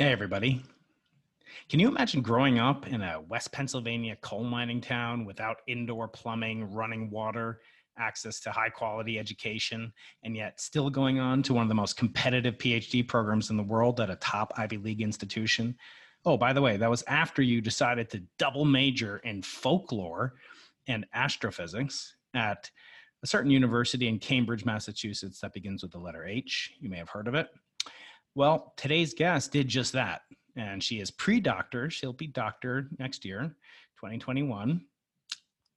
Hey, everybody. Can you imagine growing up in a West Pennsylvania coal mining town without indoor plumbing, running water, access to high quality education, and yet still going on to one of the most competitive PhD programs in the world at a top Ivy League institution? Oh, by the way, that was after you decided to double major in folklore and astrophysics at a certain university in Cambridge, Massachusetts that begins with the letter H. You may have heard of it. Well, today's guest did just that. And she is pre doctor. She'll be doctor next year, 2021.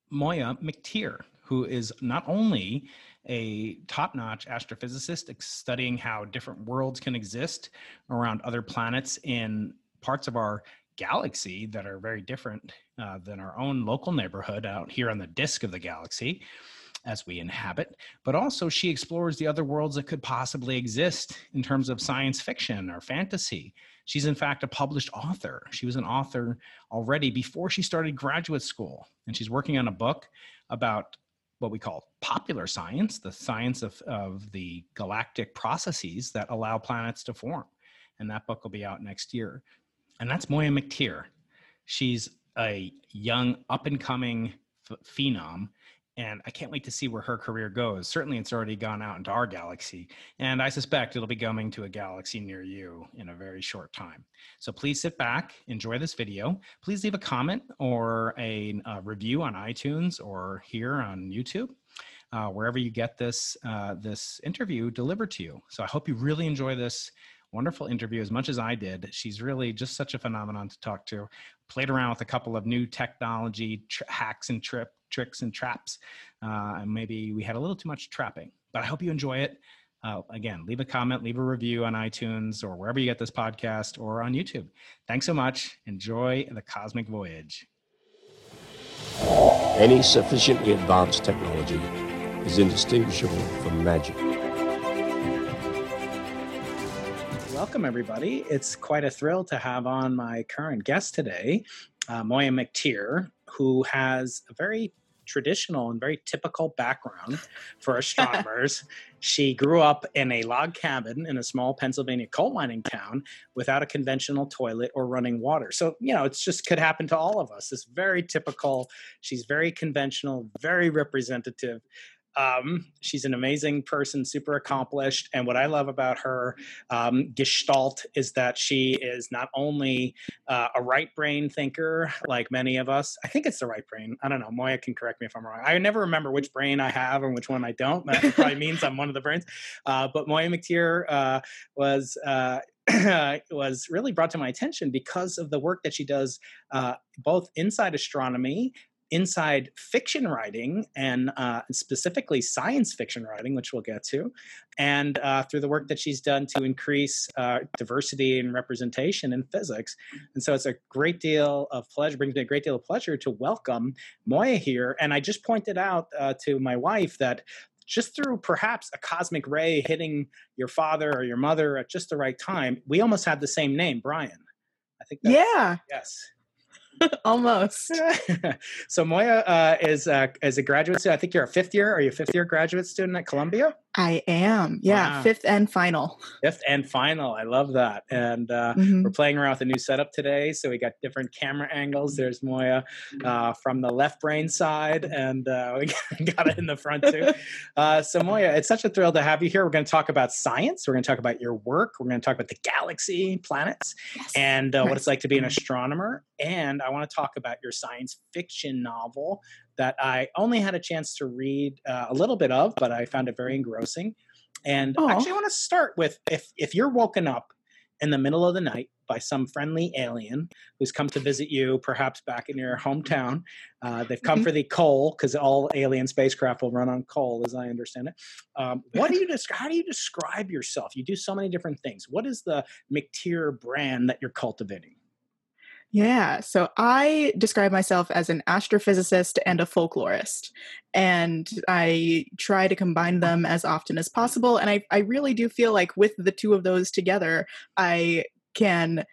Moya McTeer, who is not only a top notch astrophysicist studying how different worlds can exist around other planets in parts of our galaxy that are very different uh, than our own local neighborhood out here on the disk of the galaxy as we inhabit, but also she explores the other worlds that could possibly exist in terms of science fiction or fantasy. She's, in fact, a published author. She was an author already before she started graduate school, and she's working on a book about what we call popular science, the science of, of the galactic processes that allow planets to form. And that book will be out next year. And that's Moya McTeer. She's a young, up and coming phenom and I can't wait to see where her career goes. Certainly, it's already gone out into our galaxy, and I suspect it'll be coming to a galaxy near you in a very short time. So please sit back, enjoy this video. Please leave a comment or a, a review on iTunes or here on YouTube. Uh, wherever you get this uh, this interview delivered to you. So I hope you really enjoy this wonderful interview as much as I did. She's really just such a phenomenon to talk to. Played around with a couple of new technology tr- hacks and trip tricks and traps. Uh, and maybe we had a little too much trapping, but I hope you enjoy it. Uh, again, leave a comment, leave a review on iTunes or wherever you get this podcast or on YouTube. Thanks so much. Enjoy the cosmic voyage. Any sufficiently advanced technology is indistinguishable from magic. Welcome, everybody. It's quite a thrill to have on my current guest today, uh, Moya McTeer, who has a very traditional and very typical background for astronomers. she grew up in a log cabin in a small Pennsylvania coal mining town without a conventional toilet or running water. So, you know, it's just could happen to all of us. It's very typical. She's very conventional, very representative. Um, she's an amazing person, super accomplished. And what I love about her um, gestalt is that she is not only uh, a right brain thinker, like many of us. I think it's the right brain. I don't know. Moya can correct me if I'm wrong. I never remember which brain I have and which one I don't. That probably means I'm one of the brains. Uh, but Moya McTeer uh, was. Uh, was really brought to my attention because of the work that she does uh, both inside astronomy inside fiction writing and uh, specifically science fiction writing, which we'll get to, and uh, through the work that she's done to increase uh, diversity and representation in physics. And so it's a great deal of pleasure, brings me a great deal of pleasure to welcome Moya here. And I just pointed out uh, to my wife that just through perhaps a cosmic ray hitting your father or your mother at just the right time, we almost have the same name, Brian. I think. yeah. Yes. Almost. so Moya uh, is uh, is a graduate student. I think you're a fifth year. Are you a fifth year graduate student at Columbia? I am. Yeah, wow. fifth and final. Fifth and final. I love that. And uh, mm-hmm. we're playing around with a new setup today. So we got different camera angles. There's Moya uh, from the left brain side, and uh, we got it in the front too. Uh, so Moya, it's such a thrill to have you here. We're going to talk about science. We're going to talk about your work. We're going to talk about the galaxy, planets, yes. and uh, what it's like to be an astronomer. And I want to talk about your science fiction novel that I only had a chance to read uh, a little bit of, but I found it very engrossing. And Aww. actually, I want to start with if if you're woken up in the middle of the night by some friendly alien who's come to visit you, perhaps back in your hometown. Uh, they've come mm-hmm. for the coal because all alien spacecraft will run on coal, as I understand it. Um, what do you describe? How do you describe yourself? You do so many different things. What is the McTeer brand that you're cultivating? Yeah, so I describe myself as an astrophysicist and a folklorist. And I try to combine them as often as possible. And I, I really do feel like with the two of those together, I can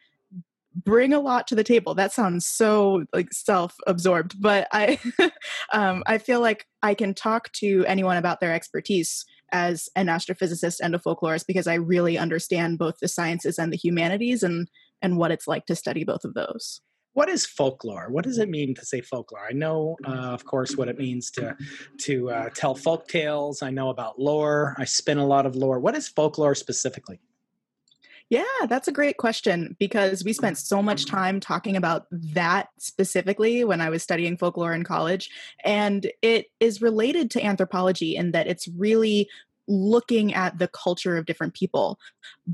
bring a lot to the table. That sounds so like self-absorbed, but I um, I feel like I can talk to anyone about their expertise as an astrophysicist and a folklorist because I really understand both the sciences and the humanities and and what it's like to study both of those what is folklore? What does it mean to say folklore? I know, uh, of course, what it means to to uh, tell folk tales. I know about lore. I spin a lot of lore. What is folklore specifically? Yeah, that's a great question because we spent so much time talking about that specifically when I was studying folklore in college. And it is related to anthropology in that it's really looking at the culture of different people.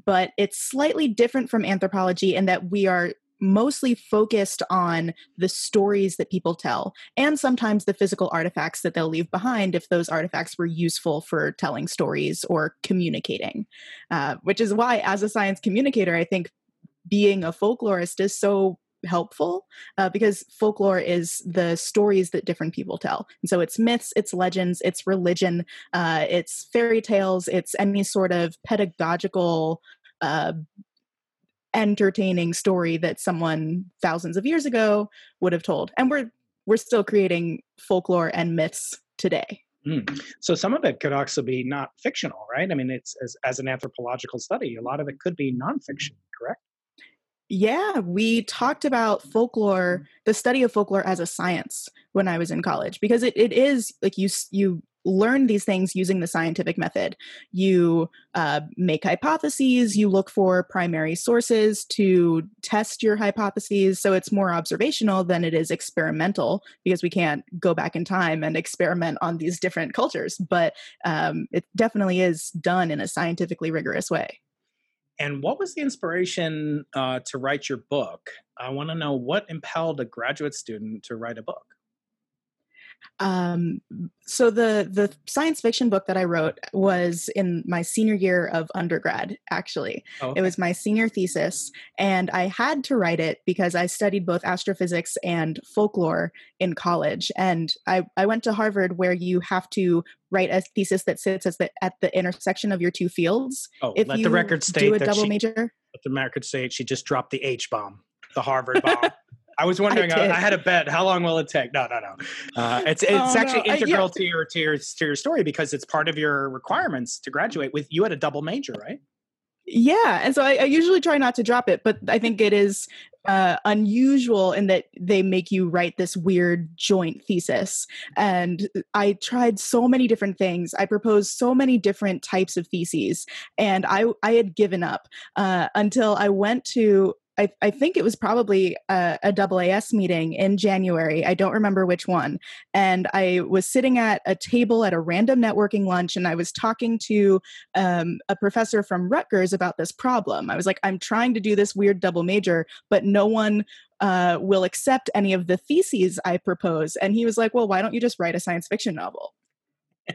But it's slightly different from anthropology in that we are mostly focused on the stories that people tell and sometimes the physical artifacts that they'll leave behind if those artifacts were useful for telling stories or communicating. Uh, which is why, as a science communicator, I think being a folklorist is so helpful uh, because folklore is the stories that different people tell. And so it's myths it's legends it's religion uh, it's fairy tales it's any sort of pedagogical uh, entertaining story that someone thousands of years ago would have told. And we're we're still creating folklore and myths today. Mm. so some of it could also be not fictional right? I mean it's as, as an anthropological study a lot of it could be nonfiction correct yeah, we talked about folklore, the study of folklore as a science when I was in college because it, it is like you you learn these things using the scientific method. You uh, make hypotheses, you look for primary sources to test your hypotheses. So it's more observational than it is experimental because we can't go back in time and experiment on these different cultures. But um, it definitely is done in a scientifically rigorous way. And what was the inspiration uh, to write your book? I want to know what impelled a graduate student to write a book. Um, so the the science fiction book that I wrote was in my senior year of undergrad. Actually, oh, okay. it was my senior thesis, and I had to write it because I studied both astrophysics and folklore in college. And I I went to Harvard, where you have to write a thesis that sits as the, at the intersection of your two fields. Oh, if let the record state do a double she, major. Let the record state she just dropped the H bomb, the Harvard bomb. I was wondering. I, I, had a bet. How long will it take? No, no, no. Uh, it's it's oh, actually no. integral I, yeah. to your to your to your story because it's part of your requirements to graduate. With you had a double major, right? Yeah, and so I, I usually try not to drop it, but I think it is uh, unusual in that they make you write this weird joint thesis. And I tried so many different things. I proposed so many different types of theses, and I I had given up uh, until I went to I, I think it was probably a, a AAS meeting in January. I don't remember which one. And I was sitting at a table at a random networking lunch and I was talking to um, a professor from Rutgers about this problem. I was like, I'm trying to do this weird double major, but no one uh, will accept any of the theses I propose. And he was like, Well, why don't you just write a science fiction novel?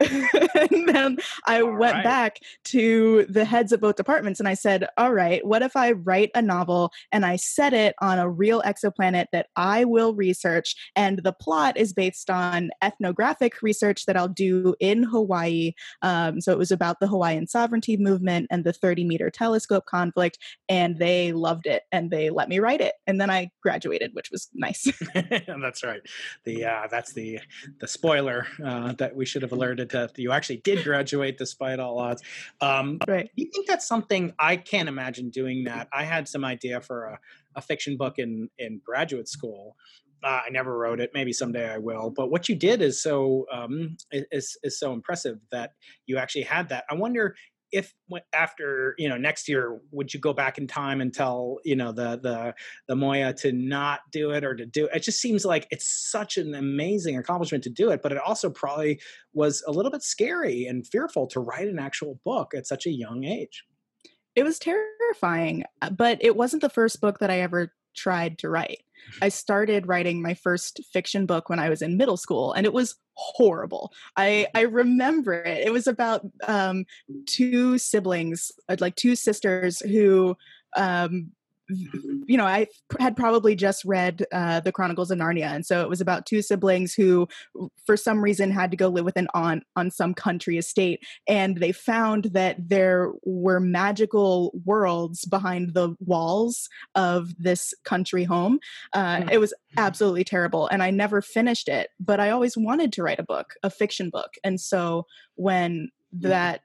and then I all went right. back to the heads of both departments and I said, All right, what if I write a novel and I set it on a real exoplanet that I will research? And the plot is based on ethnographic research that I'll do in Hawaii. Um, so it was about the Hawaiian sovereignty movement and the 30 meter telescope conflict. And they loved it and they let me write it. And then I graduated, which was nice. that's right. The uh, That's the, the spoiler uh, that we should have alerted that you actually did graduate despite all odds. Um, right. You think that's something I can't imagine doing that. I had some idea for a, a fiction book in in graduate school. Uh, I never wrote it. Maybe someday I will. But what you did is so um, is is so impressive that you actually had that. I wonder if after you know next year would you go back in time and tell you know the the the moya to not do it or to do it it just seems like it's such an amazing accomplishment to do it but it also probably was a little bit scary and fearful to write an actual book at such a young age. It was terrifying uh, but it wasn't the first book that i ever tried to write I started writing my first fiction book when I was in middle school, and it was horrible. I I remember it. It was about um, two siblings, uh, like two sisters who um, you know, I had probably just read uh, the Chronicles of Narnia, and so it was about two siblings who, for some reason, had to go live with an aunt on some country estate, and they found that there were magical worlds behind the walls of this country home. Uh, mm. It was absolutely terrible, and I never finished it. But I always wanted to write a book, a fiction book, and so when mm. that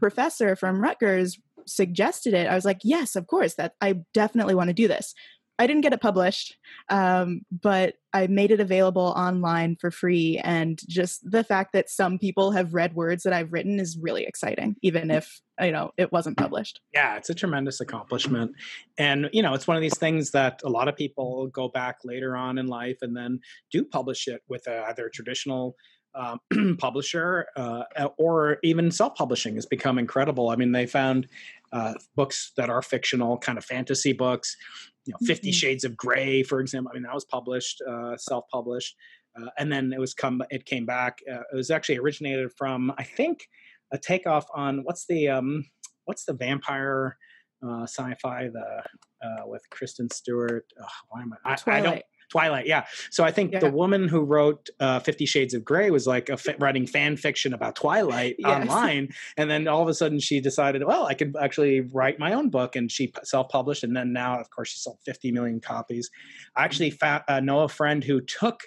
professor from Rutgers suggested it, I was like, yes, of course, that I definitely want to do this. I didn't get it published, um, but I made it available online for free. And just the fact that some people have read words that I've written is really exciting, even if you know it wasn't published. Yeah, it's a tremendous accomplishment, and you know it's one of these things that a lot of people go back later on in life and then do publish it with a, either a traditional um, publisher uh, or even self-publishing has become incredible. I mean, they found uh, books that are fictional, kind of fantasy books. You know, 50 mm-hmm. Shades of Grey, for example. I mean, that was published, uh, self-published, uh, and then it was come. It came back. Uh, it was actually originated from, I think, a takeoff on what's the um, what's the vampire uh, sci-fi the with Kristen Stewart. why am I? I, I don't. Twilight, yeah. So I think yeah. the woman who wrote uh, Fifty Shades of Grey was like writing fan fiction about Twilight yes. online, and then all of a sudden she decided, well, I could actually write my own book, and she self-published, and then now, of course, she sold 50 million copies. I actually fa- uh, know a friend who took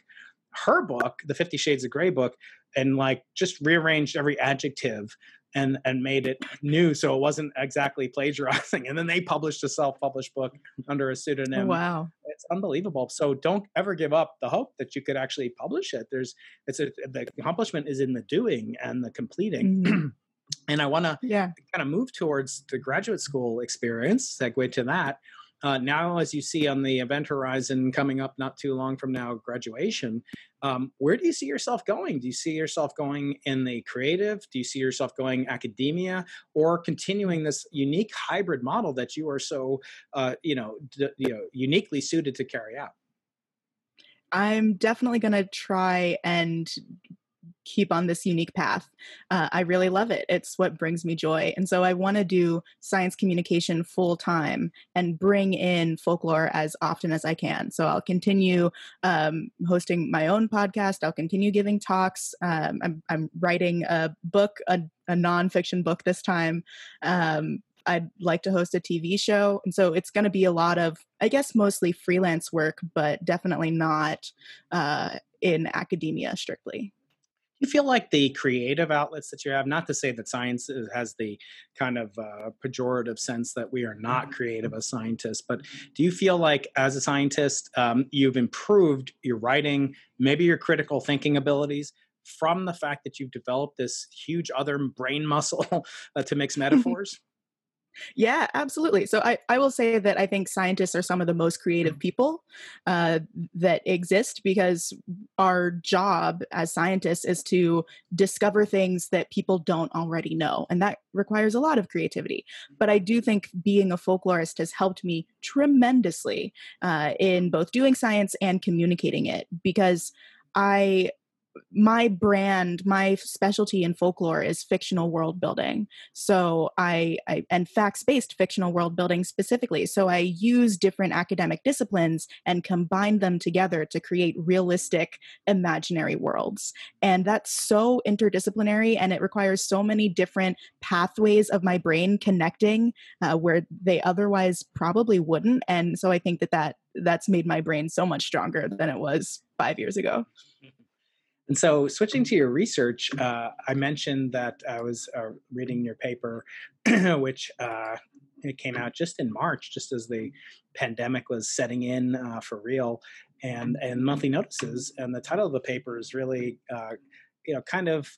her book, the Fifty Shades of Grey book, and like just rearranged every adjective and and made it new so it wasn't exactly plagiarizing. And then they published a self-published book under a pseudonym. Wow. It's unbelievable. So don't ever give up the hope that you could actually publish it. There's it's a the accomplishment is in the doing and the completing. Mm-hmm. and i want to yeah. kind of move towards the graduate school experience segue to that uh, now, as you see on the event horizon coming up not too long from now, graduation, um, where do you see yourself going? Do you see yourself going in the creative? Do you see yourself going academia, or continuing this unique hybrid model that you are so, uh, you know, d- you know, uniquely suited to carry out? I'm definitely going to try and keep on this unique path. Uh, I really love it. It's what brings me joy. And so I want to do science communication full time and bring in folklore as often as I can. So I'll continue um, hosting my own podcast. I'll continue giving talks. Um, I'm, I'm, writing a book, a, a nonfiction book this time. Um, I'd like to host a TV show. And so it's going to be a lot of, I guess, mostly freelance work, but definitely not uh, in academia strictly you feel like the creative outlets that you have not to say that science has the kind of uh, pejorative sense that we are not mm-hmm. creative as scientists but do you feel like as a scientist um, you've improved your writing maybe your critical thinking abilities from the fact that you've developed this huge other brain muscle uh, to mix metaphors yeah, absolutely. So I, I will say that I think scientists are some of the most creative people uh, that exist because our job as scientists is to discover things that people don't already know. And that requires a lot of creativity. But I do think being a folklorist has helped me tremendously uh, in both doing science and communicating it because I my brand my specialty in folklore is fictional world building. So I, I and facts based fictional world building specifically. So i use different academic disciplines and combine them together to create realistic imaginary worlds. And that's so interdisciplinary and it requires so many different pathways of my brain connecting uh, where they otherwise probably wouldn't. And so i think that that that's made my brain so much stronger than it was five years ago and so, switching to your research, uh, I mentioned that I was uh, reading your paper, which uh, it came out just in March, just as the pandemic was setting in uh, for real, and and monthly notices. And the title of the paper is really, uh, you know, kind of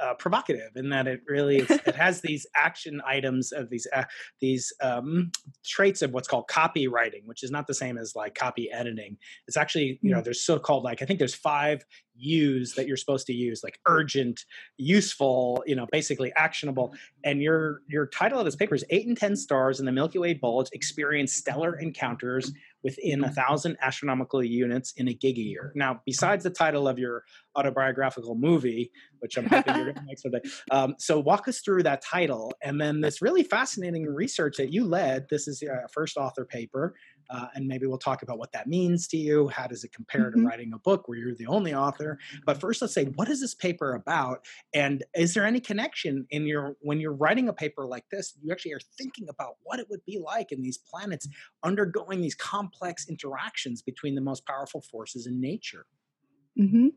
uh, provocative in that it really it has these action items of these uh, these um, traits of what's called copywriting, which is not the same as like copy editing. It's actually you know mm. there's so called like I think there's five U's that you're supposed to use like urgent, useful, you know, basically actionable. And your your title of this paper is eight and ten stars in the Milky Way bulge experience stellar encounters within a thousand astronomical units in a gigayear. Now, besides the title of your autobiographical movie, which I'm hoping you're going to make someday, um, so walk us through that title and then this really fascinating research that you led. This is your first author paper uh, and maybe we'll talk about what that means to you. How does it compare mm-hmm. to writing a book where you're the only author? But first, let's say, what is this paper about? And is there any connection in your when you're writing a paper like this? You actually are thinking about what it would be like in these planets undergoing these complex interactions between the most powerful forces in nature. Hmm.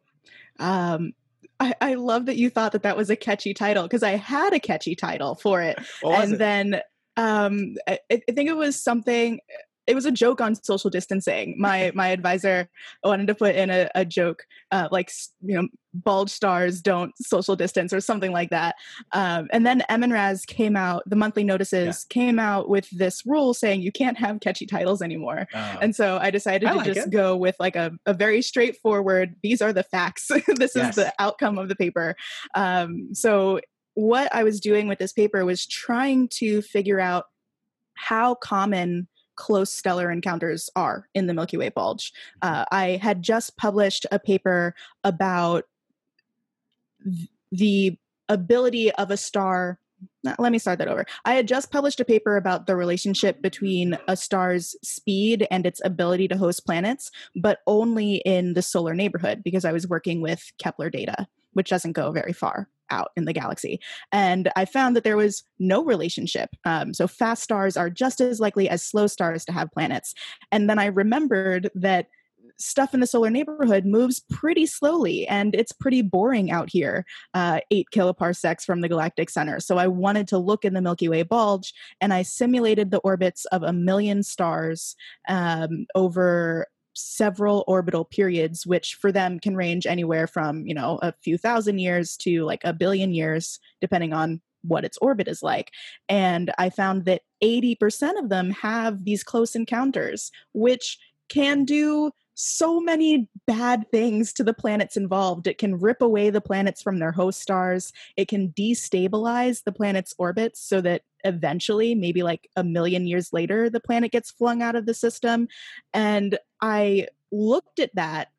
Um, I, I, love that you thought that that was a catchy title because I had a catchy title for it, and it? then Um, I, I think it was something it was a joke on social distancing. My my advisor wanted to put in a, a joke uh, like you know bulge stars don't social distance or something like that. Um, and then MNRAS came out. The monthly notices yeah. came out with this rule saying you can't have catchy titles anymore. Uh, and so I decided I to like just it. go with like a, a very straightforward. These are the facts. this yes. is the outcome of the paper. Um, so what I was doing with this paper was trying to figure out how common close stellar encounters are in the Milky Way bulge. Mm-hmm. Uh, I had just published a paper about th- the ability of a star. Let me start that over. I had just published a paper about the relationship between a star's speed and its ability to host planets, but only in the solar neighborhood because I was working with Kepler data, which doesn't go very far out in the galaxy. And I found that there was no relationship. Um, so fast stars are just as likely as slow stars to have planets. And then I remembered that stuff in the solar neighborhood moves pretty slowly and it's pretty boring out here, uh, eight kiloparsecs from the galactic center. So I wanted to look in the Milky Way bulge and I simulated the orbits of a million stars um, over several orbital periods which for them can range anywhere from you know a few thousand years to like a billion years depending on what its orbit is like and i found that 80% of them have these close encounters which can do so many bad things to the planets involved. It can rip away the planets from their host stars. It can destabilize the planet's orbits so that eventually, maybe like a million years later, the planet gets flung out of the system. And I looked at that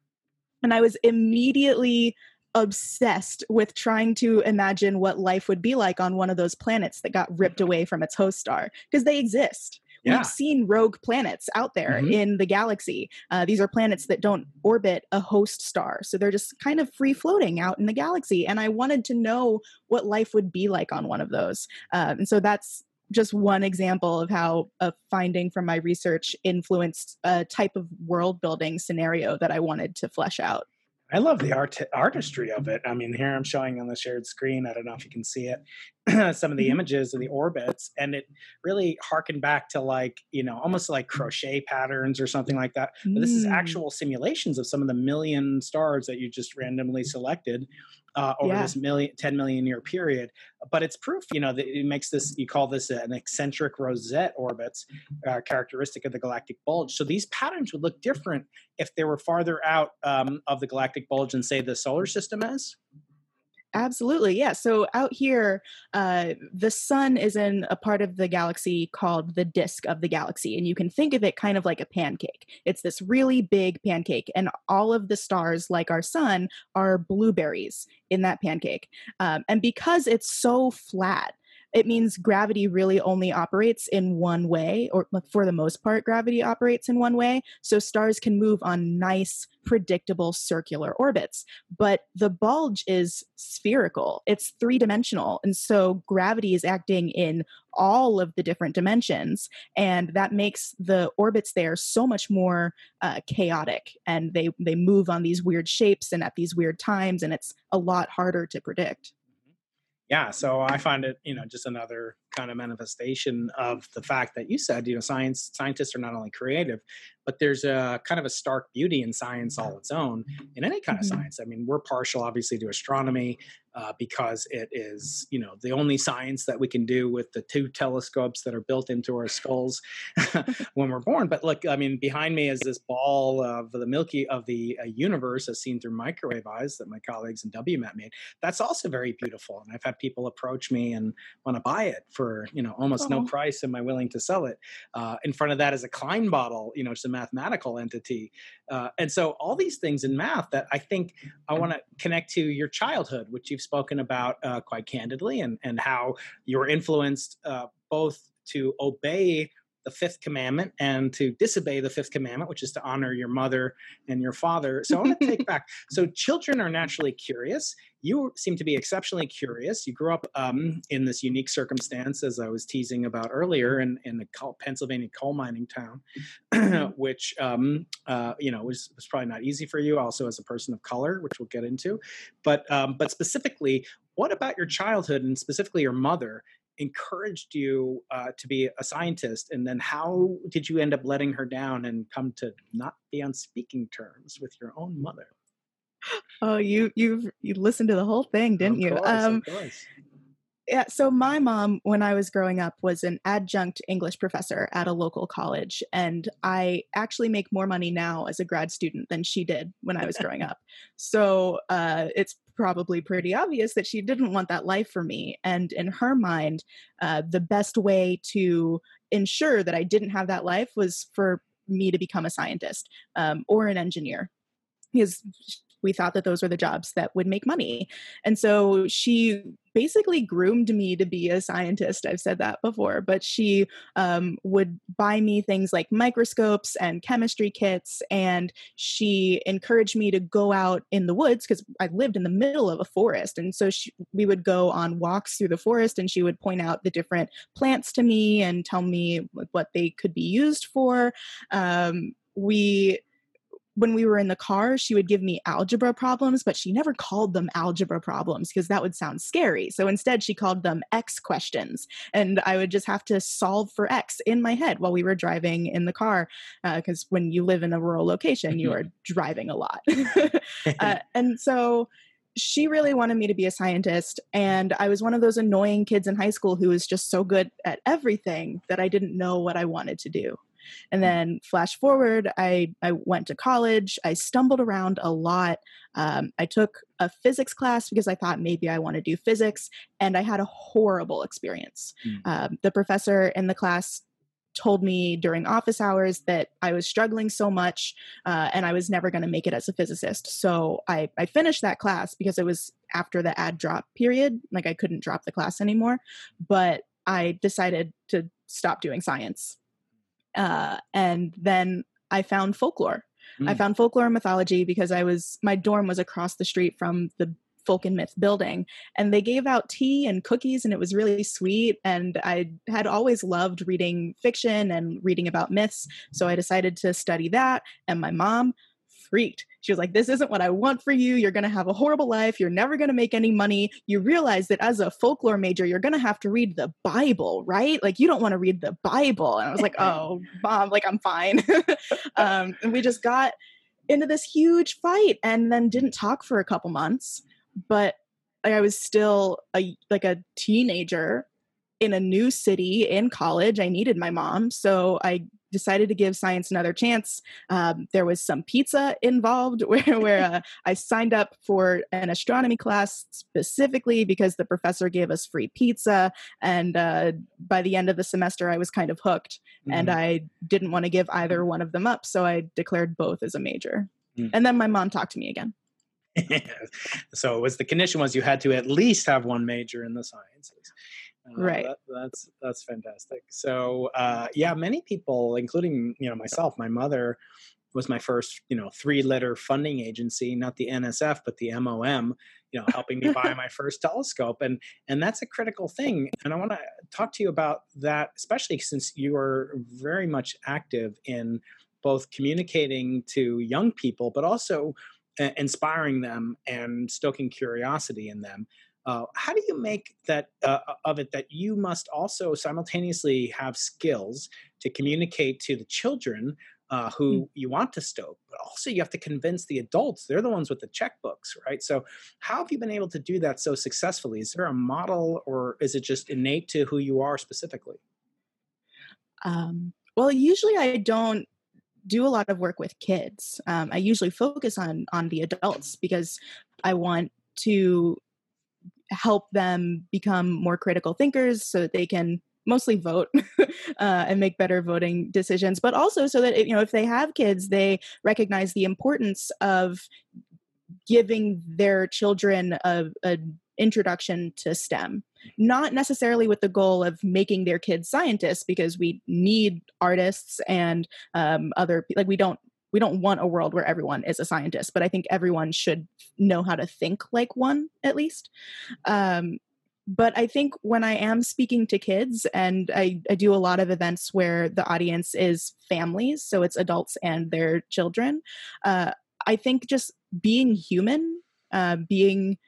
and I was immediately obsessed with trying to imagine what life would be like on one of those planets that got ripped mm-hmm. away from its host star because they exist yeah. we've seen rogue planets out there mm-hmm. in the galaxy. Uh, these are planets that don't orbit a host star, so they're just kind of free floating out in the galaxy. And I wanted to know what life would be like on one of those. Um, and so that's just one example of how a finding from my research influenced a type of world building scenario that I wanted to flesh out. I love the art artistry of it. I mean, here I'm showing on the shared screen. I don't know if you can see it. some of the mm-hmm. images of the orbits, and it really harkened back to like you know almost like crochet patterns or something like that. But this is mm. actual simulations of some of the million stars that you just randomly selected uh, over yeah. this million, 10 million year period. But it's proof, you know, that it makes this, you call this an eccentric rosette orbits, uh, characteristic of the galactic bulge. So these patterns would look different if they were farther out um, of the galactic bulge than, say, the solar system is. Absolutely, yeah. So out here, uh, the sun is in a part of the galaxy called the disk of the galaxy, and you can think of it kind of like a pancake. It's this really big pancake, and all of the stars, like our sun, are blueberries in that pancake. Um, and because it's so flat, it means gravity really only operates in one way, or for the most part, gravity operates in one way. So stars can move on nice, predictable circular orbits. But the bulge is spherical, it's three dimensional. And so gravity is acting in all of the different dimensions. And that makes the orbits there so much more uh, chaotic. And they, they move on these weird shapes and at these weird times. And it's a lot harder to predict yeah, so I find it, you know, just another kind of manifestation of the fact that you said, you know, science scientists are not only creative, but there's a kind of a stark beauty in science all its own in any kind of mm-hmm. science. I mean, we're partial, obviously, to astronomy uh, because it is, you know, the only science that we can do with the two telescopes that are built into our skulls when we're born. But look, I mean, behind me is this ball of the Milky of the uh, universe as seen through microwave eyes that my colleagues in WMAP made. That's also very beautiful, and I've had people approach me and want to buy it for, you know, almost no price. Am I willing to sell it? Uh, in front of that is a Klein bottle, you know, it's a mathematical entity, uh, and so all these things in math that I think I want to connect to your childhood, which you've spoken about uh, quite candidly, and and how you were influenced uh, both to obey the fifth commandment and to disobey the fifth commandment, which is to honor your mother and your father. So I want to take back. So children are naturally curious. You seem to be exceptionally curious. You grew up um, in this unique circumstance, as I was teasing about earlier, in, in a coal, Pennsylvania coal mining town, mm-hmm. which um, uh, you know was, was probably not easy for you. Also, as a person of color, which we'll get into, but um, but specifically, what about your childhood and specifically your mother encouraged you uh, to be a scientist, and then how did you end up letting her down and come to not be on speaking terms with your own mother? Oh, you you've you listened to the whole thing, didn't of you? Course, um, course. Yeah, so my mom, when I was growing up, was an adjunct English professor at a local college. And I actually make more money now as a grad student than she did when I was growing up. So uh, it's probably pretty obvious that she didn't want that life for me. And in her mind, uh, the best way to ensure that I didn't have that life was for me to become a scientist um, or an engineer because we thought that those were the jobs that would make money. And so she basically groomed me to be a scientist. I've said that before, but she um, would buy me things like microscopes and chemistry kits. And she encouraged me to go out in the woods because I lived in the middle of a forest. And so she, we would go on walks through the forest and she would point out the different plants to me and tell me what they could be used for. Um, we when we were in the car, she would give me algebra problems, but she never called them algebra problems because that would sound scary. So instead, she called them X questions. And I would just have to solve for X in my head while we were driving in the car. Because uh, when you live in a rural location, you are driving a lot. uh, and so she really wanted me to be a scientist. And I was one of those annoying kids in high school who was just so good at everything that I didn't know what I wanted to do. And mm. then flash forward, I, I went to college. I stumbled around a lot. Um, I took a physics class because I thought maybe I want to do physics, and I had a horrible experience. Mm. Um, the professor in the class told me during office hours that I was struggling so much uh, and I was never going to make it as a physicist. So I, I finished that class because it was after the ad drop period. Like I couldn't drop the class anymore. But I decided to stop doing science uh, and then I found folklore. Mm. I found folklore and mythology because I was my dorm was across the street from the folk and myth building and they gave out tea and cookies and it was really sweet and i had always loved reading fiction and reading about myths so i decided to study that and my mom freaked. She was like, This isn't what I want for you. You're going to have a horrible life. You're never going to make any money. You realize that as a folklore major, you're going to have to read the Bible, right? Like, you don't want to read the Bible. And I was like, Oh, mom, like, I'm fine. um, and we just got into this huge fight and then didn't talk for a couple months. But I was still a like a teenager in a new city in college. I needed my mom. So I decided to give science another chance. Um, there was some pizza involved where, where uh, I signed up for an astronomy class specifically because the professor gave us free pizza. And uh, by the end of the semester, I was kind of hooked. Mm-hmm. And I didn't want to give either one of them up. So I declared both as a major. Mm-hmm. And then my mom talked to me again. so it was the condition was you had to at least have one major in the sciences. Uh, right. That, that's that's fantastic. So uh, yeah, many people, including you know myself, my mother was my first you know three letter funding agency, not the NSF but the MOM. You know, helping me buy my first telescope, and and that's a critical thing. And I want to talk to you about that, especially since you are very much active in both communicating to young people, but also uh, inspiring them and stoking curiosity in them. Uh, how do you make that uh, of it that you must also simultaneously have skills to communicate to the children uh, who mm. you want to stoke, but also you have to convince the adults. They're the ones with the checkbooks, right? So, how have you been able to do that so successfully? Is there a model, or is it just innate to who you are specifically? Um, well, usually I don't do a lot of work with kids. Um, I usually focus on on the adults because I want to help them become more critical thinkers so that they can mostly vote uh, and make better voting decisions but also so that you know if they have kids they recognize the importance of giving their children a, a introduction to stem. Not necessarily with the goal of making their kids scientists because we need artists and um, other like we don't we don't want a world where everyone is a scientist, but I think everyone should know how to think like one at least. Um, but I think when I am speaking to kids, and I, I, do a lot of events where the audience is families, so it's adults and their children, uh, I think just being human, uh, being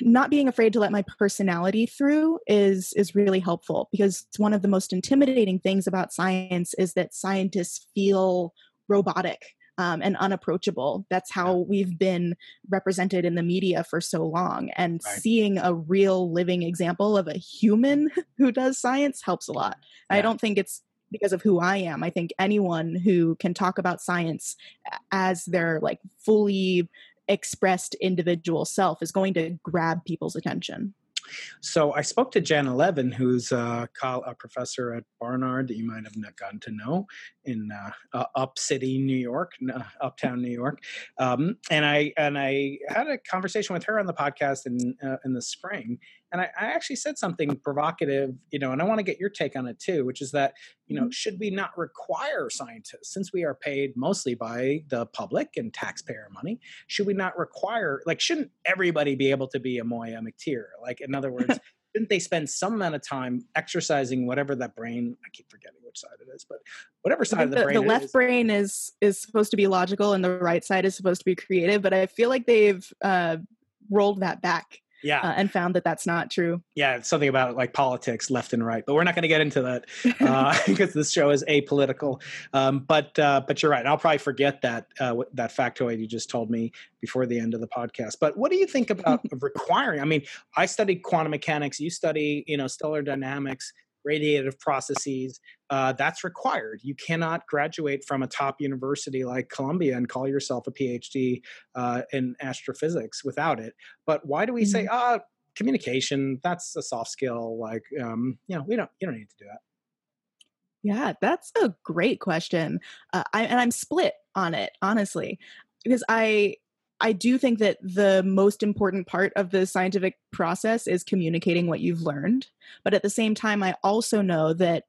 not being afraid to let my personality through is is really helpful because it's one of the most intimidating things about science is that scientists feel robotic um, and unapproachable. That's how we've been represented in the media for so long. And right. seeing a real living example of a human who does science helps a lot. Yeah. I don't think it's because of who I am. I think anyone who can talk about science as their like fully expressed individual self is going to grab people's attention. So I spoke to Janna Levin, who's a, a, professor at Barnard that you might have gotten to know in uh, uh, up city New York, uh, uptown New York, um, and I and I had a conversation with her on the podcast in uh, in the spring, and I, I, actually said something provocative, you know, and I want to get your take on it too, which is that, you know, mm-hmm. should we not require scientists, since we are paid mostly by the public and taxpayer money, should we not require, like, shouldn't everybody be able to be a Moya McTeer? Like, in other words, shouldn't they spend some amount of time exercising whatever that brain i keep forgetting which side it is but whatever side of the, the brain the left is. brain is is supposed to be logical and the right side is supposed to be creative but i feel like they've uh, rolled that back yeah. uh, and found that that's not true. Yeah it's something about like politics left and right but we're not going to get into that uh, because this show is apolitical. Um, but uh, but you're right i'll probably forget that uh, that factoid you just told me before the end of the podcast. But what do you think about requiring i mean i studied quantum mechanics you study you know stellar dynamics radiative processes, uh, that's required. You cannot graduate from a top university like Columbia and call yourself a PhD uh, in astrophysics without it. But why do we mm-hmm. say, ah, communication, that's a soft skill? Like, um, you know, we don't, you don't need to do that. Yeah, that's a great question. Uh, I, and I'm split on it, honestly, because I I do think that the most important part of the scientific process is communicating what you've learned. But at the same time, I also know that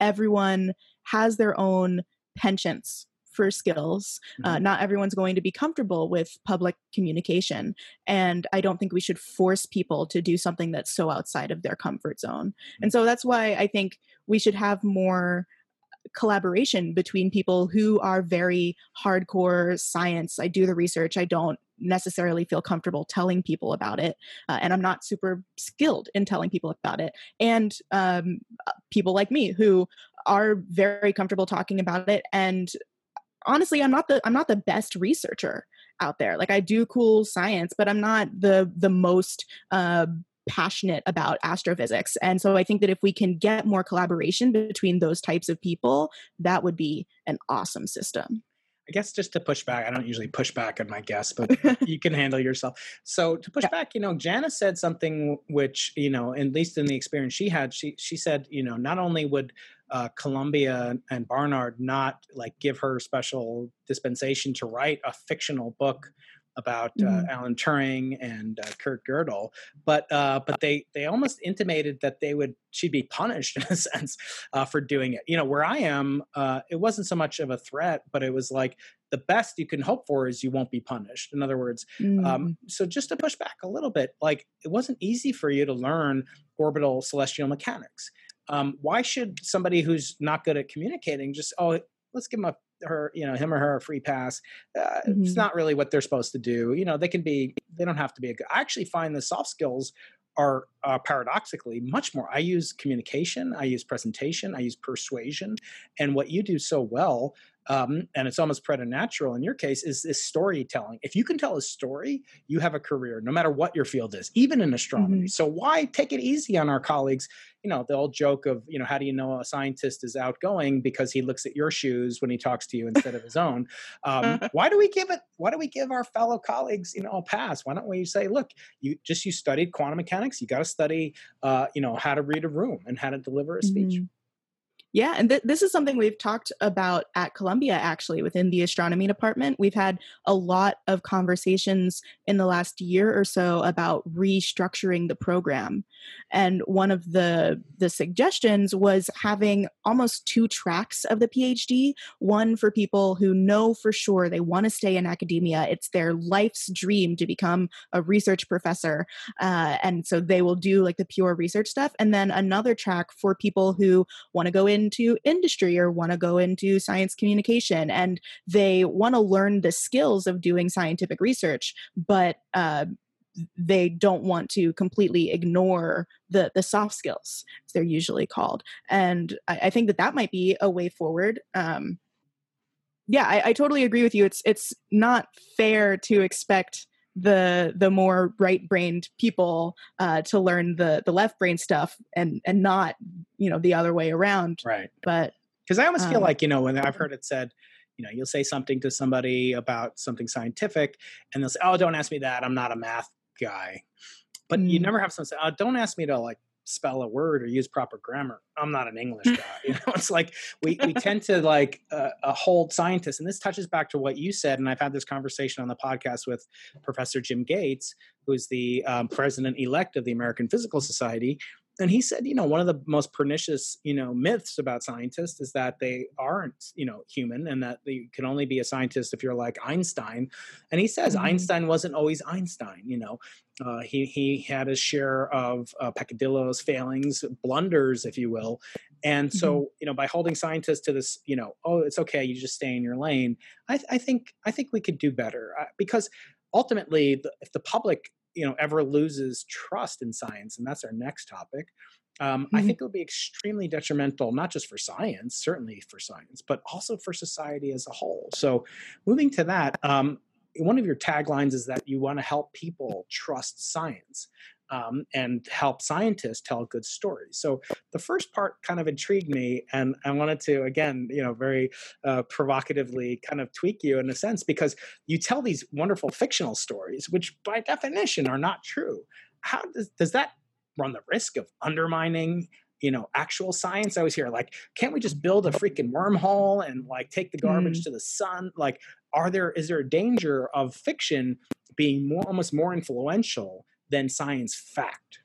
everyone has their own penchants for skills. Uh, mm-hmm. Not everyone's going to be comfortable with public communication. And I don't think we should force people to do something that's so outside of their comfort zone. And so that's why I think we should have more collaboration between people who are very hardcore science. I do the research. I don't necessarily feel comfortable telling people about it, uh, and I'm not super skilled in telling people about it. And um, uh, people like me who are very comfortable talking about it. And honestly, I'm not the I'm not the best researcher out there. Like I do cool science, but I'm not the the most uh, passionate about astrophysics. And so I think that if we can get more collaboration between those types of people, that would be an awesome system. I guess just to push back, I don't usually push back on my guests, but you can handle yourself. So to push yeah. back, you know, Janna said something which, you know, at least in the experience she had, she she said, you know, not only would uh, Columbia and Barnard not like give her special dispensation to write a fictional book about uh, mm-hmm. Alan Turing and uh, Kurt Gödel, but uh, but they they almost intimated that they would she'd be punished in a sense uh, for doing it. You know, where I am, uh, it wasn't so much of a threat, but it was like the best you can hope for is you won't be punished. In other words, um, mm-hmm. um, so just to push back a little bit, like it wasn't easy for you to learn orbital celestial mechanics. Um, why should somebody who's not good at communicating just oh let's give them a her you know him or her a free pass uh, mm-hmm. it's not really what they're supposed to do you know they can be they don't have to be a good i actually find the soft skills are uh, paradoxically much more i use communication i use presentation i use persuasion and what you do so well um, and it's almost preternatural in your case is this storytelling. If you can tell a story you have a career no matter what your field is even in astronomy. Mm-hmm. so why take it easy on our colleagues? You know the old joke of you know how do you know a scientist is outgoing? because he looks at your shoes when he talks to you instead of his own. Um, why do we give it why do we give our fellow colleagues you know a pass? Why don't we say look you just you studied quantum mechanics. You got to study uh, you know how to read a room and how to deliver a speech. Mm-hmm. Yeah, and th- this is something we've talked about at Columbia actually within the astronomy department. We've had a lot of conversations in the last year or so about restructuring the program. And one of the the suggestions was having almost two tracks of the PhD, one for people who know for sure they want to stay in academia. It's their life's dream to become a research professor. Uh, and so they will do like the pure research stuff. And then another track for people who want to go in into industry or want to go into science communication and they want to learn the skills of doing scientific research but uh, they don't want to completely ignore the the soft skills as they're usually called. And i, I think that that might be a way forward um, yeah I, I totally agree with you it's it's not fair to expect the the more right brained people uh, to learn the the left brain stuff and and not you know the other way around. Right. But because i almost um, feel like you know when i've heard it said you know you'll say something to somebody about something scientific and they'll say oh don't ask me that. I'm not a math guy. But you Mm. never have someone say oh don't ask me to like spell a word or use proper grammar. I'm not an english guy you know? It's like we, we tend to like uh, uh, hold scientists and this touches back to what you said and i've had this conversation on the podcast with professor jim gates who's the um, president-elect of the american physical society and he said you know one of the most pernicious you know myths about scientists is that they aren't you know human and that you can only be a scientist if you're like einstein. And he says Mhm. einstein wasn't always einstein you know. Uh, he he had his share of uh, peccadillos failings blunders if you will. And so you know by holding scientists to this you know oh it's okay you just stay in your lane i, th- I think i think we could do better uh, because ultimately the, if the public you know ever loses trust in science and that's our next topic um, i Mhm. think it'll be extremely detrimental not just for science certainly for science but also for society as a whole so moving to that um, one of your taglines is that you want to help people trust science um, and help scientists tell good stories. So the first part kind of intrigued me, and I wanted to again, you know, very uh, provocatively kind of tweak you in a sense because you tell these wonderful fictional stories, which by definition are not true. How does does that run the risk of undermining? You know, actual science. I was here like, can't we just build a freaking wormhole and like take the garbage to the sun? Like, are there is there a danger of fiction being more almost more influential than science fact?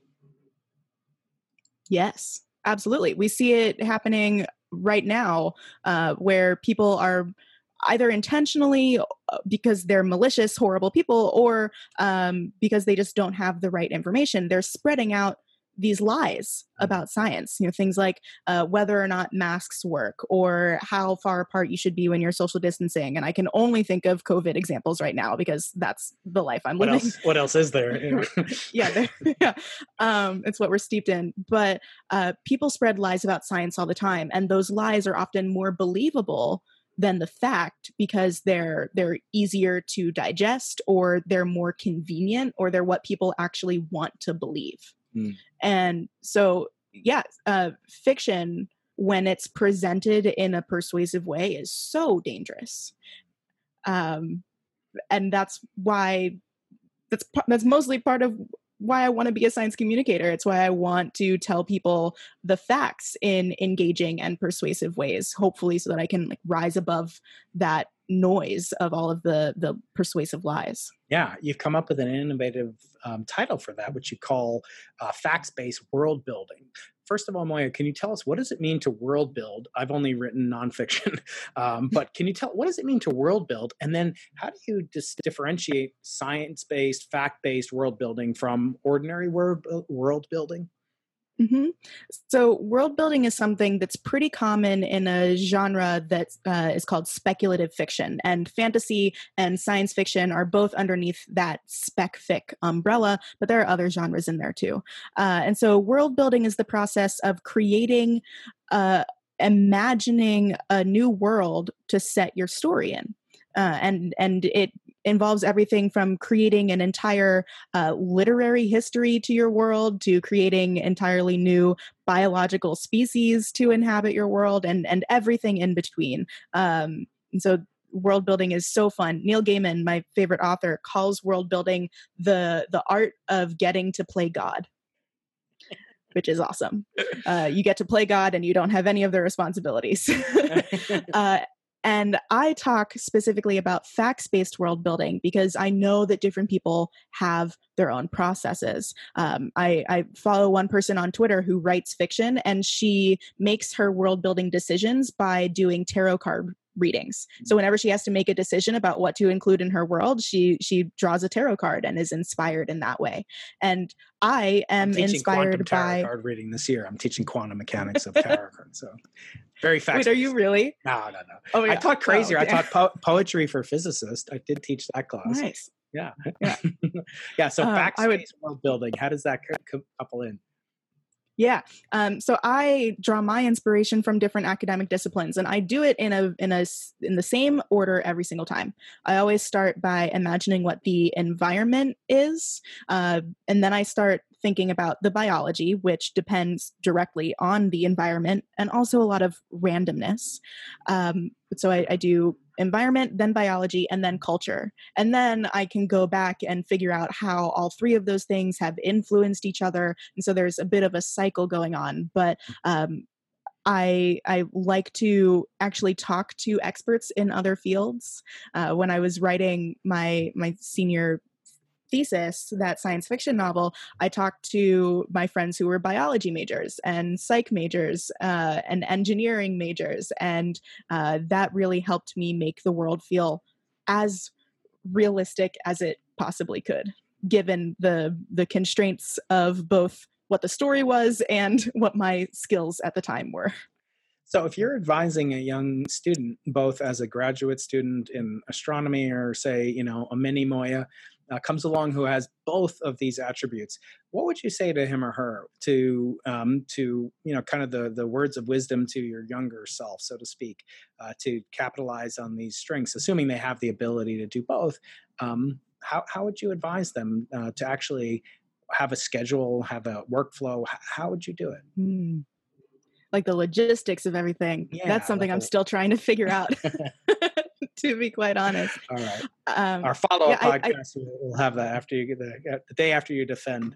Yes, absolutely. We see it happening right now uh, where people are either intentionally uh, because they're malicious, horrible people, or um, because they just don't have the right information. They're spreading out these lies about science you know things like uh, whether or not masks work or how far apart you should be when you're social distancing and i can only think of covid examples right now because that's the life i'm What living else? What else is there? Yeah, yeah. Um, it's what we're steeped in. But uh, people spread lies about science all the time, and those lies are often more believable than the fact because they're they're easier to digest, or they're more convenient, or they're what people actually want to believe. Mm. And so, yeah, uh, fiction when it's presented in a persuasive way is so dangerous. Um, and that's why that's that's mostly part of why I want to be a science communicator. It's why I want to tell people the facts in engaging and persuasive ways, hopefully so that I can like rise above that noise of all of the the persuasive lies. Yeah, you've come up with an innovative um, title for that, which you call uh, facts-based world building. First of all, Moiya, can you tell us what does it mean to world build? I've only written nonfiction, um, but can you tell what does it mean to world build? And then how do you dis- differentiate science-based, fact-based world building from ordinary world building? Hmm So, world building is something that's pretty common in a genre that uh, is called speculative fiction. And fantasy and science fiction are both underneath that spec fic umbrella, but there are other genres in there too. Uh, and so, world building is the process of creating, uh, imagining a new world to set your story in. Uh, and and it involves everything from creating an entire uh, literary history to your world to creating entirely new biological species to inhabit your world and and everything in between. Um, and so world building is so fun. Neil gaiman my favorite author calls world building the the art of getting to play god which is awesome. Uh, you get to play god and you don't have any of the responsibilities. Uh, and I talk specifically about facts based world building because I know that different people have their own processes. Um, I, I follow one person on Twitter who writes fiction and she makes her world building decisions by doing tarot card readings. So whenever she has to make a decision about what to include in her world, she she draws a tarot card and is inspired in that way. And I am inspired tarot by card reading this year. I'm teaching quantum mechanics of tarot cards. So very fast. Wait, are you really? No, no, no. Oh I yeah. taught crazier. Oh, I taught po- poetry for physicists. I did teach that class. Nice. Yeah. Yeah. yeah. So Um, backspace I would- world building, how does that cou- cou- couple in? Yeah. Um, so I draw my inspiration from different academic disciplines, and I do it in a in a in the same order every single time. I always start by imagining what the environment is, uh, and then I start thinking about the biology, which depends directly on the environment, and also a lot of randomness. Um, so I, I do environment, then biology, and then culture. And then I can go back and figure out how all three of those things have influenced each other. And so there's a bit of a cycle going on. But um, I I like to actually talk to experts in other fields. Uh, when I was writing my my senior thesis, that science fiction novel, I talked to my friends who were biology majors and psych majors uh, and engineering majors, and uh, that really helped me make the world feel as realistic as it possibly could, given the the constraints of both what the story was and what my skills at the time were. So, if you're advising a young student, both as a graduate student in astronomy or, say, you know, a mini Moiya uh, comes along who has both of these attributes, what would you say to him or her to, um, to you know, kind of the the words of wisdom to your younger self, so to speak, uh, to capitalize on these strengths, assuming they have the ability to do both? Um, how how would you advise them uh, to actually have a schedule, have a workflow? How would you do it? Hmm. Like the logistics of everything. Yeah, That's something like I'm a- still trying to figure out, to be quite honest. All right. Um, Our follow up yeah, I- I- podcast will will have that after you get the, the day after you defend.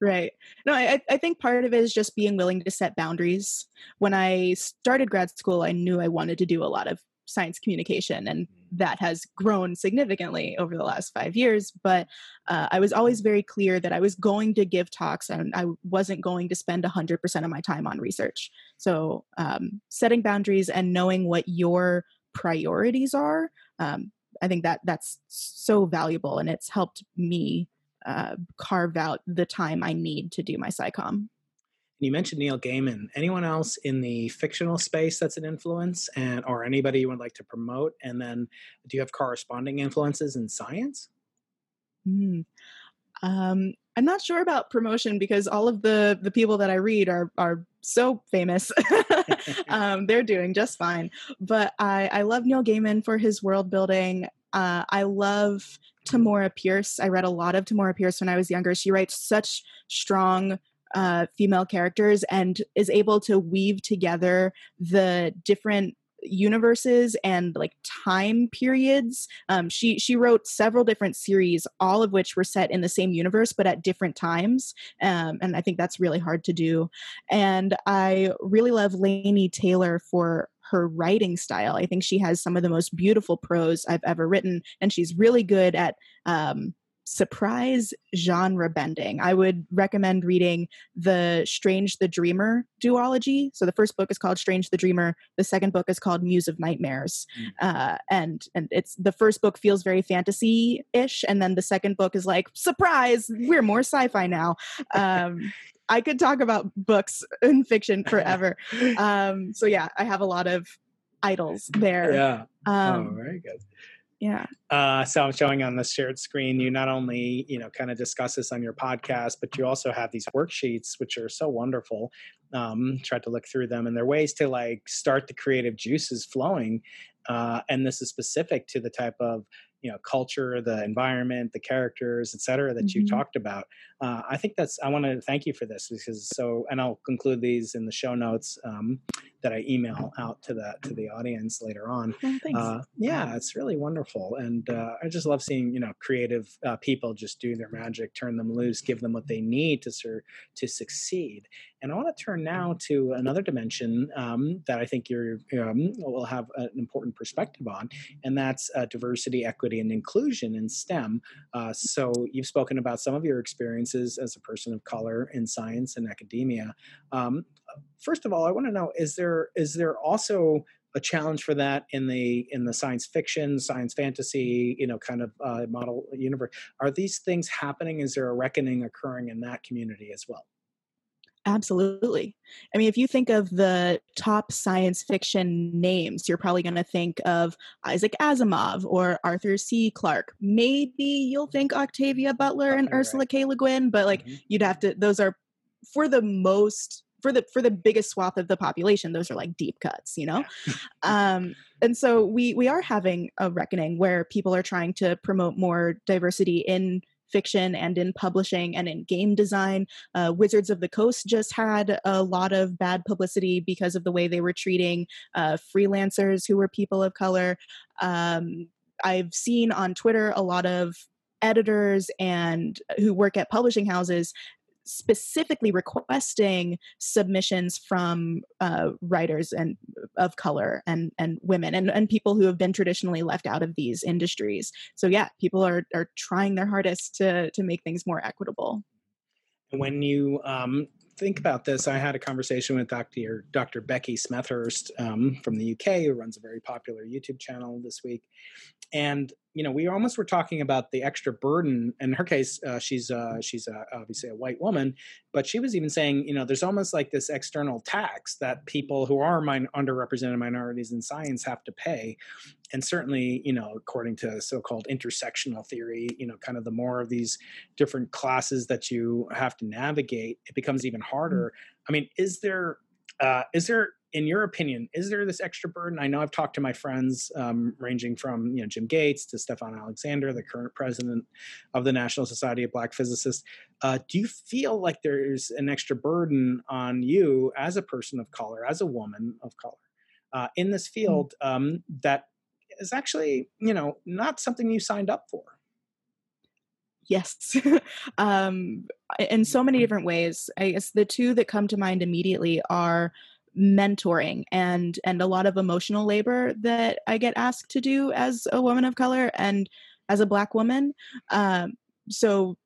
Right. No, I, I think part of it is just being willing to set boundaries. When I started grad school, I knew I wanted to do a lot of science communication, and that has grown significantly over the last five years. But uh, I was always very clear that I was going to give talks and I wasn't going to spend 100% of my time on research. So, um, setting boundaries and knowing what your priorities are, um, I think that that's so valuable, and it's helped me uh, carve out the time I need to do my SciComm. You mentioned Neil Gaiman. Anyone else in the fictional space that's an influence, and or anybody you would like to promote? And then, do you have corresponding influences in science? Mm. Um, I'm not sure about promotion because all of the the people that I read are are so famous. um, they're doing just fine. But I I love Neil Gaiman for his world building. Uh, I love Tamora Pierce. I read a lot of Tamora Pierce when I was younger. She writes such strong uh, female characters and is able to weave together the different universes and like time periods um, she she wrote several different series all of which were set in the same universe but at different times um, and i think that's really hard to do. And i really love laini taylor for her writing style. I think she has some of the most beautiful prose i've ever written and she's really good at um, surprise genre bending. I would recommend reading the Strange the Dreamer duology. So the first book is called Strange the Dreamer. The second book is called Muse of Nightmares. Uh, and and it's the first book feels very fantasy ish, and then the second book is like surprise, we're more sci-fi now. Um, I could talk about books in fiction forever. Um, so yeah, I have a lot of idols there. Yeah. oh, Um, very good. Yeah. Uh, so I'm showing on the shared screen. You not only you know kind of discuss this on your podcast, but you also have these worksheets, which are so wonderful. Um, tried to look through them, and they're ways to like start the creative juices flowing. Uh, and this is specific to the type of you know culture, the environment, the characters, et cetera, that you Mhm. talked about. Uh, I think that's. I want to thank you for this because so, and I'll conclude these in the show notes um, that I email out to the to the audience later on. Well, thanks. Uh, yeah, it's really wonderful, and uh, I just love seeing you know creative uh, people just do their magic, turn them loose, give them what they need to sur- to succeed. And I want to turn now to another dimension um, that I think you're um, will have an important perspective on, and that's uh, diversity, equity, and inclusion in STEM. Uh, so you've spoken about some of your experiences as a person of color in science and academia. Um, first of all, I want to know: is there is there also a challenge for that in the in the science fiction, science fantasy, you know, kind of uh, model universe? Are these things happening? Is there a reckoning occurring in that community as well? Absolutely. I mean, if you think of the top science fiction names, you're probably going to think of Isaac Asimov or Arthur C. Clarke. Maybe you'll think Octavia Butler and Right. Ursula K. Le Guin, but like Mhm. you'd have to, those are for the most. For the for the biggest swath of the population, those are like deep cuts, you know. um, and so we we are having a reckoning where people are trying to promote more diversity in fiction and in publishing and in game design uh, Wizards of the Coast just had a lot of bad publicity because of the way they were treating uh, freelancers who were people of color. Um, I've seen on Twitter a lot of editors and who work at publishing houses specifically requesting submissions from uh, writers and of color and and women and, and people who have been traditionally left out of these industries so yeah people are are trying their hardest to to make things more equitable when you um, think about this, I had a conversation with Dr. Dr. Becky Smethurst um, from the UK, who runs a very popular YouTube channel this week. And you know, we almost were talking about the extra burden. In her case, uh, she's uh, she's uh, obviously a white woman, but she was even saying, you know, there's almost like this external tax that people who are min- underrepresented minorities in science have to pay. And certainly, you know, according to so-called intersectional theory, you know, kind of the more of these different classes that you have to navigate, it becomes even harder. I mean, is there uh, is there in your opinion is there this extra burden? I know i've talked to my friends um, ranging from you know jim gates to stephon alexander the current president of the national society of black physicists. Uh, do you feel like there's an extra burden on you as a person of color as a woman of color uh, in this field um, that is actually you know not something you signed up for? Yes. Um in so many different ways. I guess the two that come to mind immediately are mentoring and and a lot of emotional labor that i get asked to do as a woman of color and as a black woman. Um so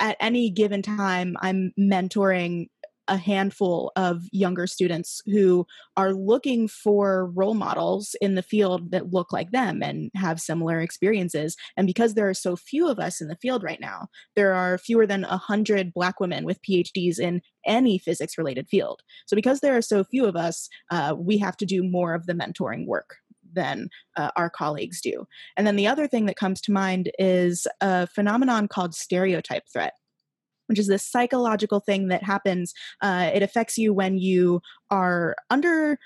at any given time i'm mentoring a handful of younger students who are looking for role models in the field that look like them and have similar experiences. And because there are so few of us in the field right now, there are fewer than 100 Black women with PhDs in any physics related field. So, because there are so few of us, uh, we have to do more of the mentoring work than uh, our colleagues do. And then the other thing that comes to mind is a phenomenon called stereotype threat which is this psychological thing that happens. Uh, it affects you when you are under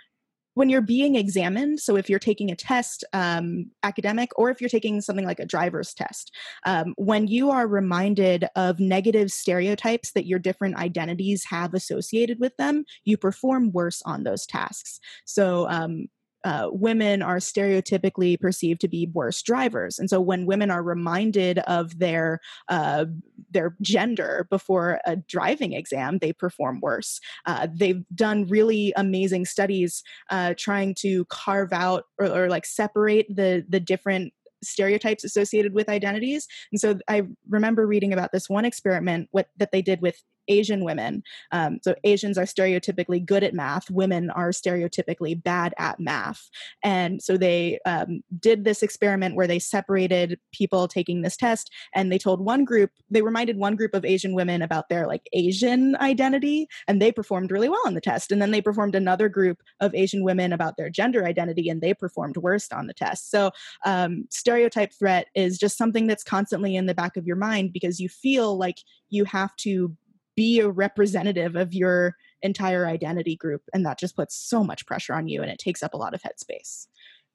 when you're being examined so if you're taking a test um, academic or if you're taking something like a driver's test um, when you are reminded of negative stereotypes that your different identities have associated with them you perform worse on those tasks so um, uh, women are stereotypically perceived to be worse drivers, and so when women are reminded of their uh, their gender before a driving exam, they perform worse. Uh, they've done really amazing studies uh, trying to carve out or, or like separate the the different stereotypes associated with identities. And so I remember reading about this one experiment what, that they did with Asian women. Um, so Asians are stereotypically good at math, women are stereotypically bad at math. And so they um, did this experiment where they separated people taking this test and they told one group, they reminded one group of Asian women about their like Asian identity and they performed really well on the test. And then they performed another group of Asian women about their gender identity and they performed worst on the test. So um, stereotype threat is just something that's constantly in the back of your mind because you feel like you have to be a representative of your entire identity group and that just puts so much pressure on you and it takes up a lot of headspace.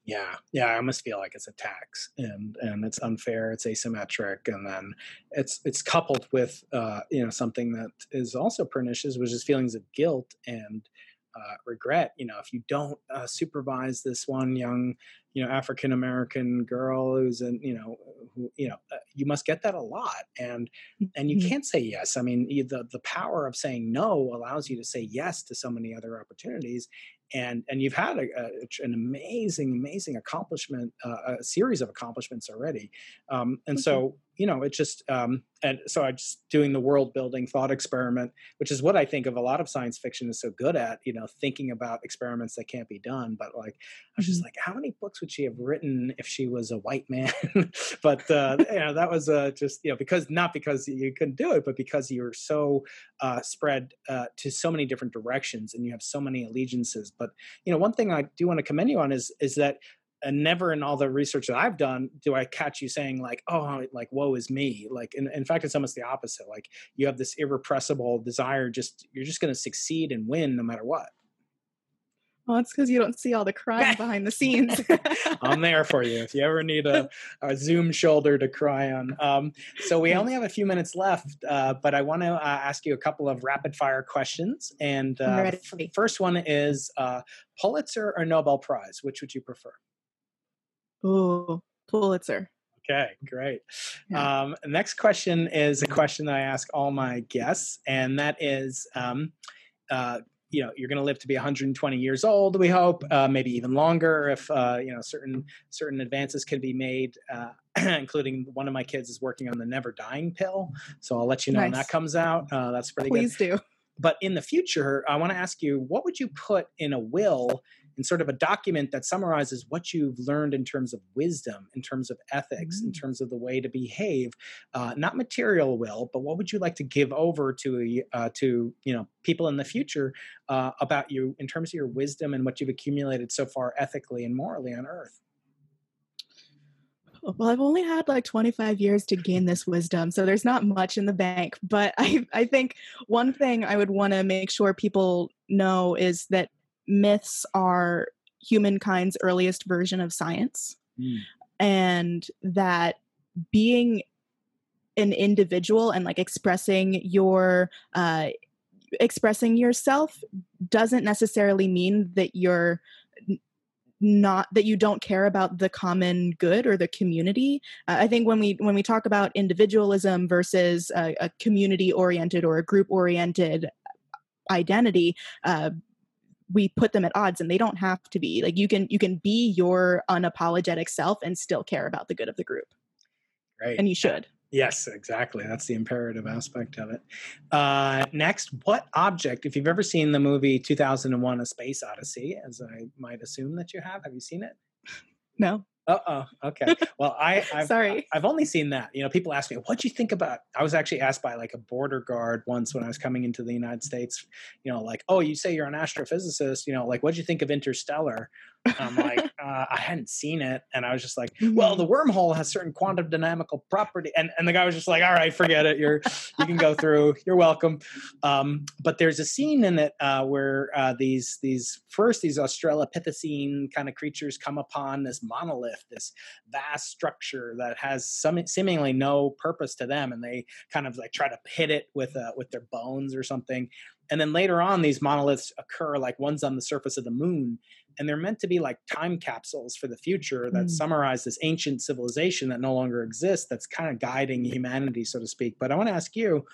Yeah yeah i almost feel like it's a tax and and it's unfair it's asymmetric and then it's it's coupled with uh you know something that is also pernicious which is feelings of guilt and uh, regret. You know if you don't uh, supervise this one young you know african american girl who's in you know who you know you must get that a lot and and you Mhm. can't say yes i mean the the power of saying no allows you to say yes to so many other opportunities and and you've had a, a, an amazing amazing accomplishment uh, a series of accomplishments already um, and Thank so you know it just um, and so i just doing the world building thought experiment which is what i think of a lot of science fiction is so good at you know thinking about experiments that can't be done but like i was just Mhm. like how many books books would she have written if she was a white man? but uh, you know, that was uh, just you know because not because you couldn't do it, but because you're so uh, spread uh, to so many different directions and you have so many allegiances. But you know, one thing I do want to commend you on is is that and never in all the research that I've done do I catch you saying like, oh, like woe is me. Like, in, in fact, it's almost the opposite. Like, you have this irrepressible desire. Just you're just going to succeed and win no matter what. Well, it's because you don't see all the crying behind the scenes. I'm there for you if you ever need a, a Zoom shoulder to cry on. Um, so we only have a few minutes left, uh, but I want to uh, ask you a couple of rapid fire questions. And uh, f- first one is uh, Pulitzer or Nobel Prize? Which would you prefer? Ooh, Pulitzer. Okay, great. Yeah. Um, next question is a question that I ask all my guests, and that is, um, uh, you know, you're going to live to be 120 years old. We hope, uh, maybe even longer, if uh, you know certain certain advances can be made. Uh, including one of my kids is working on the never dying pill, so I'll let you know nice. when that comes out. Uh, that's pretty Please good. Please do. But in the future, I want to ask you, what would you put in a will in sort of a document that summarizes what you've learned in terms of wisdom, in terms of ethics, mm. in terms of the way to behave, uh, not material will, but what would you like to give over to uh, to you know people in the future uh, about you in terms of your wisdom and what you've accumulated so far ethically and morally on Earth? well i've only had like 25 years to gain this wisdom so there's not much in the bank but i i think one thing i would want to make sure people know is that myths are humankind's earliest version of science mm. and that being an individual and like expressing your uh expressing yourself doesn't necessarily mean that you're not that you don't care about the common good or the community uh, i think when we when we talk about individualism versus a, a community oriented or a group oriented identity uh, we put them at odds and they don't have to be. Like you can you can be your unapologetic self and still care about the good of the group. Right. And you should. Yes exactly. That's the imperative aspect of it. Uh, next what object if you've ever seen the movie 2001 a space odyssey as i might assume that you have have you seen it? No uh oh. Okay. Well, I I've, sorry. I've only seen that. You know, people ask me, "What'd you think about?" I was actually asked by like a border guard once when I was coming into the United States. You know, like, "Oh, you say you're an astrophysicist. You know, like, what do you think of Interstellar?" I'm like, uh, I hadn't seen it, and I was just like, "Well, the mm-hmm. wormhole has certain quantum dynamical property," and and the guy was just like, "All right, forget it. You're you can go through. You're welcome." Um, but there's a scene in it uh, where uh, these these first these Australopithecine kind of creatures come upon this monolith, this vast structure that has some seemingly no purpose to them, and they kind of like try to hit it with uh, with their bones or something. And then later on, these monoliths occur like one's on the surface of the moon, and they're meant to be like time capsules for the future that mm. summarize this ancient civilization that no longer exists that's kind of guiding humanity so to speak but i want to ask you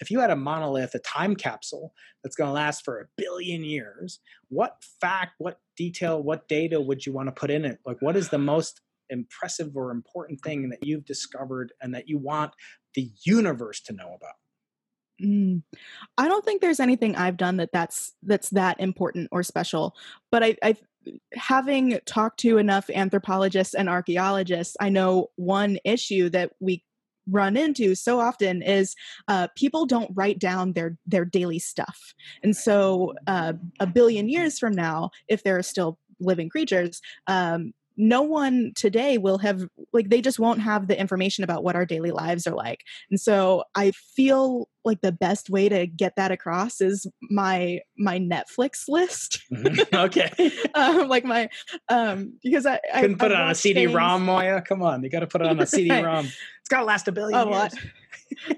if you had a monolith a time capsule that's going to last for a billion years what fact what detail what data would you want to put in it like what is the most impressive or important thing that you've discovered and that you want the universe to know about Mm. I don't think there's anything I've done that that's that's that important or special. But I, I, having talked to enough anthropologists and archaeologists, I know one issue that we run into so often is uh, people don't write down their their daily stuff, and so uh, a billion years from now, if there are still living creatures, um, no one today will have like they just won't have the information about what our daily lives are like. And so i feel like the best way to get that across is my my netflix list. Mm-hmm. okay. Um, like my um because i couldn't I, put I it on a cd-rom moiya? Come on you got to put it on a cd-rom it's got to last a billion a lot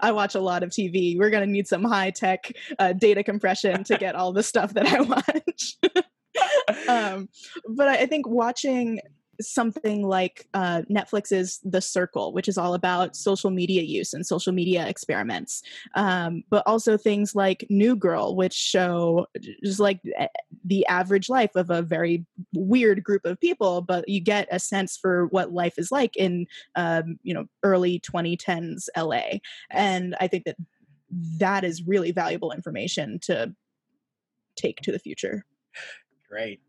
I watch a lot of TV. We're going to need some high tech uh, data compression to get all the stuff that I watch. um, but I think watching something like uh, Netflix's The Circle, which is all about social media use and social media experiments, um, but also things like New Girl, which show just like eh, the average life of a very weird group of people, but you get a sense for what life is like in um, you know early 2010s LA, and I think that that is really valuable information to take to the future. Great.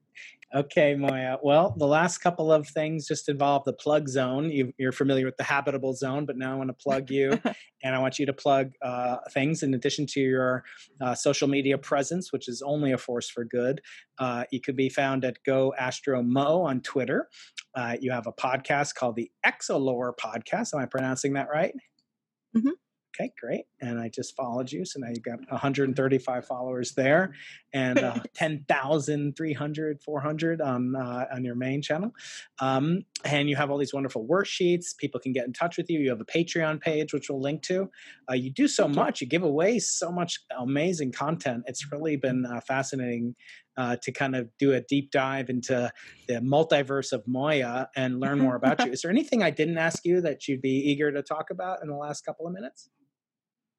Okay, Moiya. Well, the last couple of things just involve the plug zone. You, are familiar with the habitable zone, but now I want to plug you, and I want you to plug uh, things in addition to your uh, social media presence, which is only a force for good. Uh, you could be found at Go Astro Mo on Twitter. Uh, you have a podcast called the Exolore Podcast. Am I pronouncing that right? Mm-hmm okay, great. And I just followed you. So now you've got 135 followers there and uh, 10,300, 400 on, uh, on your main channel. Um, and you have all these wonderful worksheets. People can get in touch with you. You have a Patreon page, which we'll link to. Uh, you do so much. You give away so much amazing content. It's really been uh, fascinating uh, to kind of do a deep dive into the multiverse of Moiya and learn more about you. Is there anything I didn't ask you that you'd be eager to talk about in the last couple of minutes?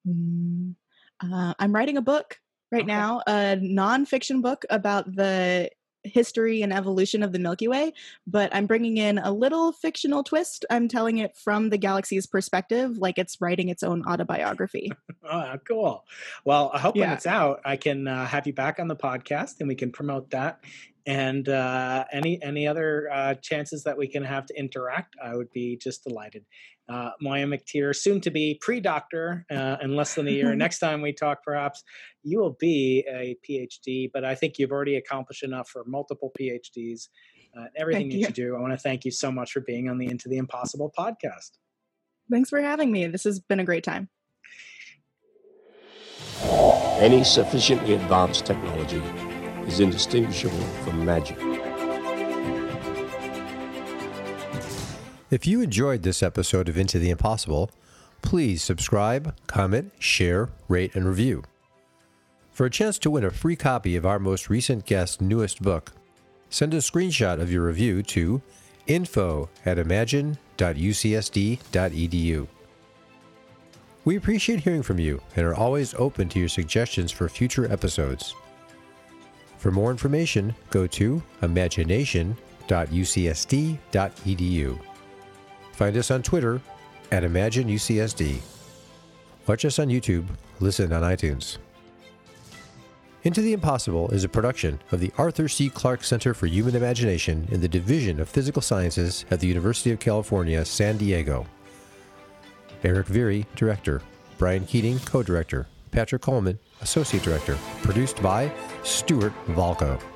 Mm, uh, I'm writing a book right okay. now, a nonfiction book about the history and evolution of the Milky Way, but I'm bringing in a little fictional twist. I'm telling it from the galaxy's perspective, like it's writing its own autobiography. oh, cool. Well, I hope yeah. when it's out, I can uh, have you back on the podcast and we can promote that. And uh, any any other uh, chances that we can have to interact, I would be just delighted uh, Moiya McTier, soon to be pre doctor uh, in less than a year. Next time we talk, perhaps you will be a PhD, but I think you've already accomplished enough for multiple PhDs. Uh, everything that you. you do. I want to thank you so much for being on the Into the Impossible podcast. Thanks for having me. This has been a great time. Any sufficiently advanced technology is indistinguishable from magic. If you enjoyed this episode of Into the Impossible, please subscribe, comment, share, rate, and review. For a chance to win a free copy of our most recent guest's newest book, send a screenshot of your review to info at imagine.ucsd.edu. We appreciate hearing from you and are always open to your suggestions for future episodes. For more information, go to imagination.ucsd.edu. Find us on Twitter at ImagineUCSD. Watch us on YouTube, listen on iTunes. Into the Impossible is a production of the Arthur C. Clarke Center for Human Imagination in the Division of Physical Sciences at the University of California, San Diego. Erik Viirre, Director. Brian Keating, Co Director. Patrick Coleman, Associate Director. Produced by Stuart Valco.